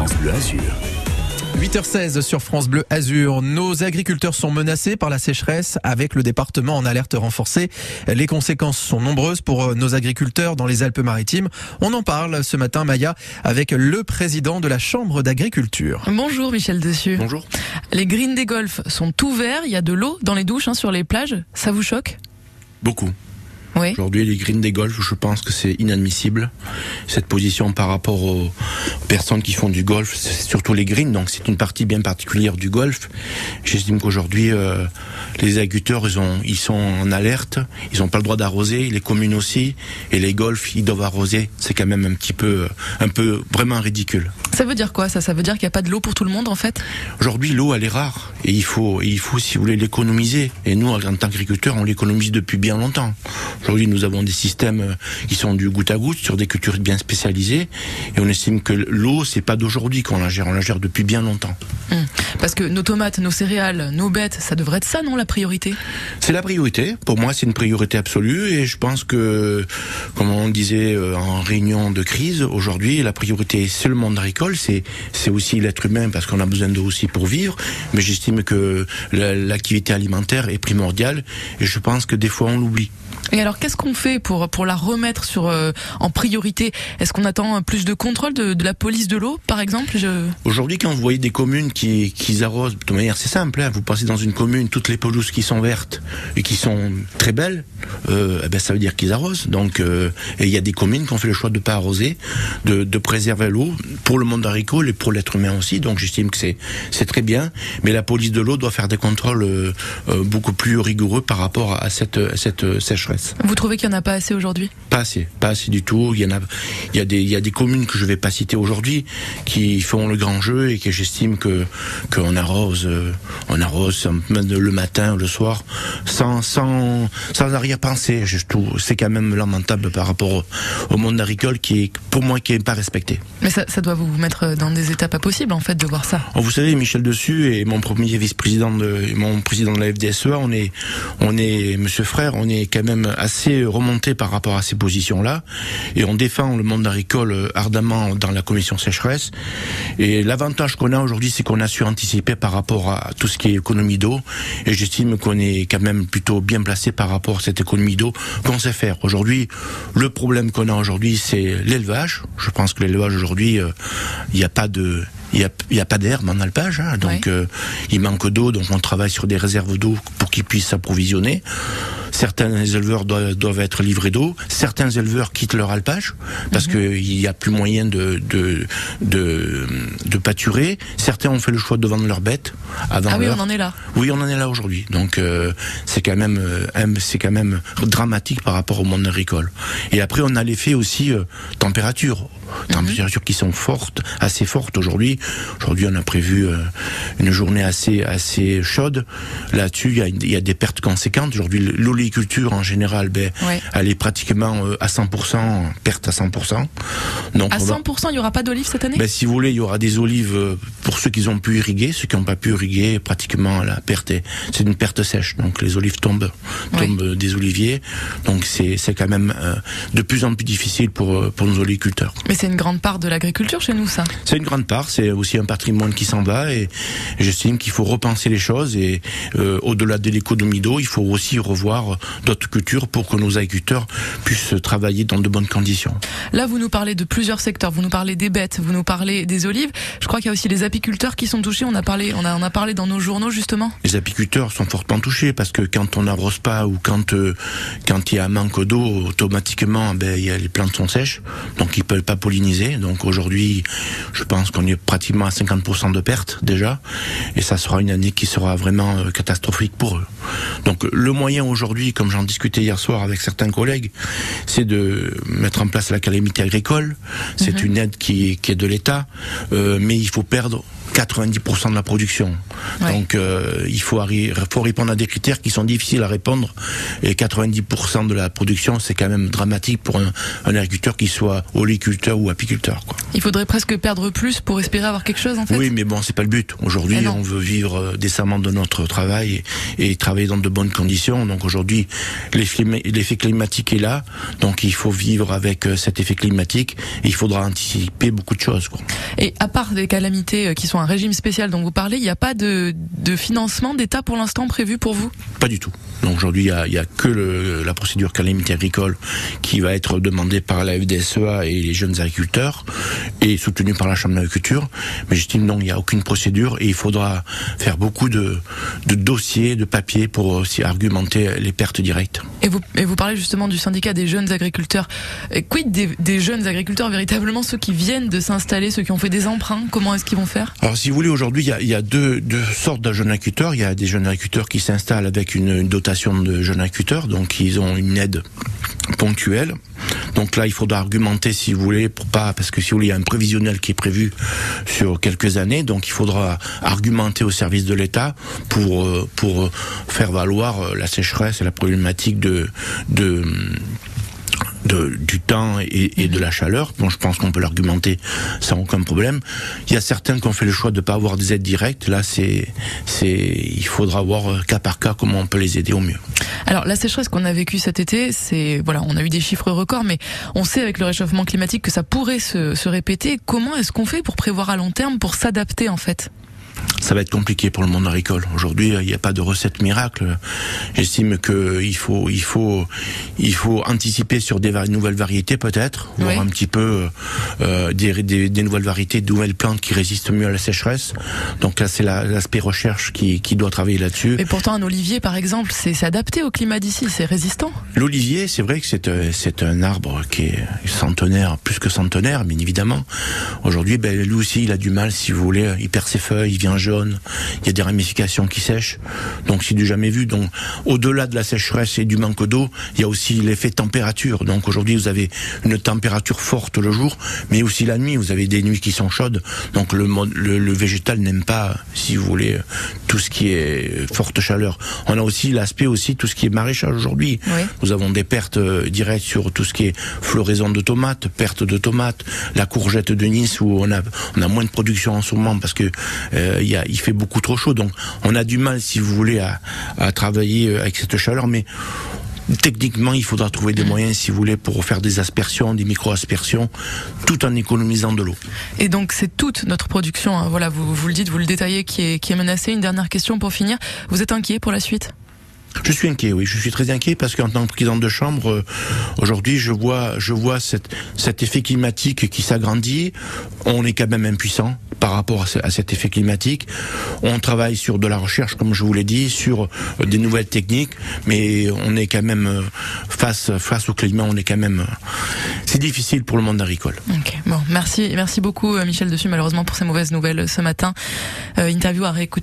France Bleu Azur. 8h16 sur France Bleu Azur. Nos agriculteurs sont menacés par la sécheresse avec le département en alerte renforcée. Les conséquences sont nombreuses pour nos agriculteurs dans les Alpes-Maritimes. On en parle ce matin, Maya, avec le président de la Chambre d'agriculture. Bonjour Michel Dessus. Bonjour. Les greens des golfs sont ouverts, il y a de l'eau dans les douches, hein, sur les plages. Ça vous choque? Beaucoup. Oui. Aujourd'hui, les greens des golfs, je pense que c'est inadmissible. Cette position par rapport aux personnes qui font du golf, c'est surtout les greens, donc c'est une partie bien particulière du golf. J'estime qu'aujourd'hui, euh, les agriculteurs, ils, ont, ils sont en alerte, ils n'ont pas le droit d'arroser, les communes aussi, et les golfs, ils doivent arroser. C'est quand même un petit peu, un peu vraiment ridicule. Ça veut dire quoi ça? Ça veut dire qu'il n'y a pas de l'eau pour tout le monde en fait? Aujourd'hui, l'eau, elle est rare, et il faut, et il faut, si vous voulez, l'économiser. Et nous, en tant qu'agriculteurs, on l'économise depuis bien longtemps. Aujourd'hui, nous avons des systèmes euh, qui sont du goutte à goutte sur des cultures bien spécialisées, et on estime que l'eau, c'est pas d'aujourd'hui qu'on la gère, on la gère depuis bien longtemps. Hum. Parce que nos tomates, nos céréales, nos bêtes, ça devrait être ça, non, la priorité? C'est la priorité. Pour moi, c'est une priorité absolue, et je pense que, comme on disait euh, en réunion de crise, aujourd'hui, la priorité, c'est le monde agricole, c'est c'est aussi l'être humain, parce qu'on a besoin d'eau aussi pour vivre, mais j'estime que l'activité alimentaire est primordiale, et je pense que des fois, on l'oublie. Et alors, qu'est-ce qu'on fait pour pour la remettre sur euh, en priorité? Est-ce qu'on attend plus de contrôle de, de la police de l'eau, par exemple? Je... Aujourd'hui, quand vous voyez des communes qui, qui arrosent, de manière c'est simple, hein, vous passez dans une commune, toutes les pelouses qui sont vertes et qui sont très belles, euh, eh ben ça veut dire qu'ils arrosent. Donc, euh, et il y a des communes qui ont fait le choix de pas arroser, de, de préserver l'eau pour le monde agricole et pour l'être humain aussi. Donc, j'estime que c'est c'est très bien, mais la police de l'eau doit faire des contrôles euh, beaucoup plus rigoureux par rapport à cette à cette sécheresse. Vous trouvez qu'il n'y en a pas assez aujourd'hui? Pas assez, pas assez du tout. Il y en a, il y a des, il y a des communes que je vais pas citer aujourd'hui qui font le grand jeu et que j'estime que qu'on arrose, on arrose le matin, le soir, sans sans sans arrière-pensée. C'est quand même lamentable par rapport au, monde agricole qui est, pour moi, qui est pas respecté. Mais ça, ça doit vous mettre dans des états pas possibles en fait de voir ça. Oh, vous savez, Michel Dessus et mon premier vice-président de mon président de la FDSEA, on est on est Monsieur Frère, on est quand même assez remonté par rapport à ces positions-là, et on défend le monde agricole ardemment dans la commission sécheresse. Et l'avantage qu'on a aujourd'hui, c'est qu'on a su anticiper par rapport à tout ce qui est économie d'eau, et j'estime qu'on est quand même plutôt bien placé par rapport à cette économie d'eau qu'on sait faire. Aujourd'hui, le problème qu'on a aujourd'hui, c'est l'élevage. Je pense que l'élevage aujourd'hui, il n'y a pas de il n'y a, y a, pas d'herbe en alpage, hein, donc euh, il manque d'eau, donc on travaille sur des réserves d'eau pour qu'ils puissent s'approvisionner. Certains éleveurs doivent, doivent être livrés d'eau. Certains éleveurs quittent leur alpage parce -hmm. qu'il n'y a plus moyen de, de, de, de, pâturer. Certains ont fait le choix de vendre leurs bêtes avant Ah oui, on en est là. Oui, on en est là aujourd'hui. Donc euh, c'est quand même euh, c'est quand même dramatique par rapport au monde agricole. Et après, on a l'effet aussi euh, température températures qui sont fortes, assez fortes aujourd'hui. Aujourd'hui, on a prévu euh, une journée assez assez chaude. Là-dessus, il y, y a, des pertes conséquentes. Aujourd'hui, l'oléiculture en général, ben, ouais. elle est pratiquement euh, à 100%, perte à 100%. Donc, à 100%, il n'y aura pas d'olives cette année? Ben, Si vous voulez, il y aura des olives euh, pour ceux qui ont pu irriguer. Ceux qui n'ont pas pu irriguer, pratiquement la perte, c'est une perte sèche. Donc les olives tombent, tombent des oliviers. Donc c'est quand même euh, de plus en plus difficile pour, pour nos oléiculteurs. Mais c'est une grande part de l'agriculture chez nous, ça. C'est une grande part, c'est aussi un patrimoine qui s'en va et j'estime qu'il faut repenser les choses et euh, au-delà de l'économie d'eau, il faut aussi revoir d'autres cultures pour que nos agriculteurs puissent travailler dans de bonnes conditions. Là, vous nous parlez de plusieurs secteurs, vous nous parlez des bêtes, vous nous parlez des olives. Je crois qu'il y a aussi les apiculteurs qui sont touchés. On a parlé, on a, on a parlé dans nos journaux justement. Les apiculteurs sont fortement touchés parce que quand on n'arrose pas ou quand euh, quand il y a un manque d'eau, automatiquement, ben y a, les plantes sont sèches, donc ils peuvent pas Donc aujourd'hui, je pense qu'on est pratiquement à 50% de pertes déjà, et ça sera une année qui sera vraiment euh, catastrophique pour eux. Donc le moyen aujourd'hui, comme j'en discutais hier soir avec certains collègues, c'est de mettre en place la calamité agricole. C'est mmh. une aide qui, qui est de l'État, euh, mais il faut perdre 90% de la production. Donc euh, il faut, faut répondre à des critères qui sont difficiles à répondre et 90% de la production c'est quand même dramatique pour un, un, agriculteur qui soit oliculteur ou apiculteur. Quoi. Il faudrait presque perdre plus pour espérer avoir quelque chose en fait. Oui mais bon c'est pas le but. Aujourd'hui on veut vivre euh, décemment de notre travail et, et travailler dans de bonnes conditions. Donc aujourd'hui l'effet climatique est là donc il faut vivre avec euh, cet effet climatique et il faudra anticiper beaucoup de choses. Quoi. Et à part des calamités qui sont un régime spécial dont vous parlez, il n'y a pas de, de financement d'État pour l'instant prévu pour vous? Pas du tout. Donc aujourd'hui, il n'y a, a, que le, la procédure calamité agricole qui va être demandée par la FDSEA et les jeunes agriculteurs et soutenue par la Chambre d'agriculture. Mais j'estime non, il n'y a aucune procédure et il faudra faire beaucoup de, de dossiers, de papiers pour aussi argumenter les pertes directes. Et vous, et vous parlez justement du syndicat des jeunes agriculteurs. Et quid des, des jeunes agriculteurs, véritablement ceux qui viennent de s'installer, ceux qui ont fait des emprunts? Comment est-ce qu'ils vont faire? Alors si vous voulez, aujourd'hui, il y a, deux, sortes de jeunes agriculteurs. Il y a des jeunes agriculteurs qui s'installent avec une, dotation de jeunes agriculteurs, donc ils ont une aide ponctuelle. Donc là, il faudra argumenter, si vous voulez, pour pas, parce que si vous voulez, il y a un prévisionnel qui est prévu sur quelques années, donc il faudra argumenter au service de l'État pour pour faire valoir la sécheresse et la problématique de de de, du temps et, et, de la chaleur. Bon, je pense qu'on peut l'argumenter sans aucun problème. Il y a certains qui ont fait le choix de ne pas avoir des aides directes. Là, c'est, c'est, il faudra voir cas par cas comment on peut les aider au mieux. Alors, la sécheresse qu'on a vécue cet été, c'est, voilà, on a eu des chiffres records, mais on sait avec le réchauffement climatique que ça pourrait se, se répéter. Comment est-ce qu'on fait pour prévoir à long terme, pour s'adapter, en fait? Ça va être compliqué pour le monde agricole. Aujourd'hui, il n'y a pas de recette miracle. J'estime que il faut, il faut, il faut anticiper sur des nouvelles variétés peut-être, oui. voir un petit peu euh, des, des, des, nouvelles variétés, de nouvelles plantes qui résistent mieux à la sécheresse. Donc là, c'est l'aspect la, recherche qui, qui doit travailler là-dessus. Mais pourtant, un olivier, par exemple, c'est s'adapter au climat d'ici, c'est résistant. L'olivier, c'est vrai que c'est euh, c'est un arbre qui est centenaire, plus que centenaire, bien évidemment. Aujourd'hui, ben, lui aussi, il a du mal, si vous voulez, il perd ses feuilles, il vient jaune, il y a des ramifications qui sèchent, donc c'est du jamais vu. Donc au-delà de la sécheresse et du manque d'eau, il y a aussi l'effet température. Donc aujourd'hui vous avez une température forte le jour, mais aussi la nuit, vous avez des nuits qui sont chaudes. Donc le, végétal n'aime pas, si vous voulez, tout ce qui est forte chaleur. On a aussi l'aspect aussi tout ce qui est maraîchage aujourd'hui. Oui. Nous avons des pertes directes sur tout ce qui est floraison de tomates, perte de tomates, la courgette de Nice où on a on a moins de production en ce moment parce que euh, il, y a, il fait beaucoup trop chaud. Donc on a du mal, si vous voulez, à, à travailler avec cette chaleur, mais Techniquement, il faudra trouver des moyens, si vous voulez, pour faire des aspersions, des micro-aspersions, tout en économisant de l'eau. Et donc, c'est toute notre production, hein. voilà, vous, vous le dites, vous le détaillez, qui qui est menacée. Une dernière question pour finir. Vous êtes inquiet pour la suite? Je suis inquiet, oui, je suis très inquiet parce qu'en tant que président de chambre, euh, aujourd'hui, je vois, cet effet climatique qui s'agrandit. On est quand même impuissant par rapport à, ce, à, cet effet climatique. On travaille sur de la recherche, comme je vous l'ai dit, sur euh, des nouvelles techniques, mais on est quand même euh, face au climat, on est quand même. C'est difficile pour le monde agricole. Merci beaucoup, Michel Dessus, malheureusement pour ces mauvaises nouvelles ce matin. interview à réécouter.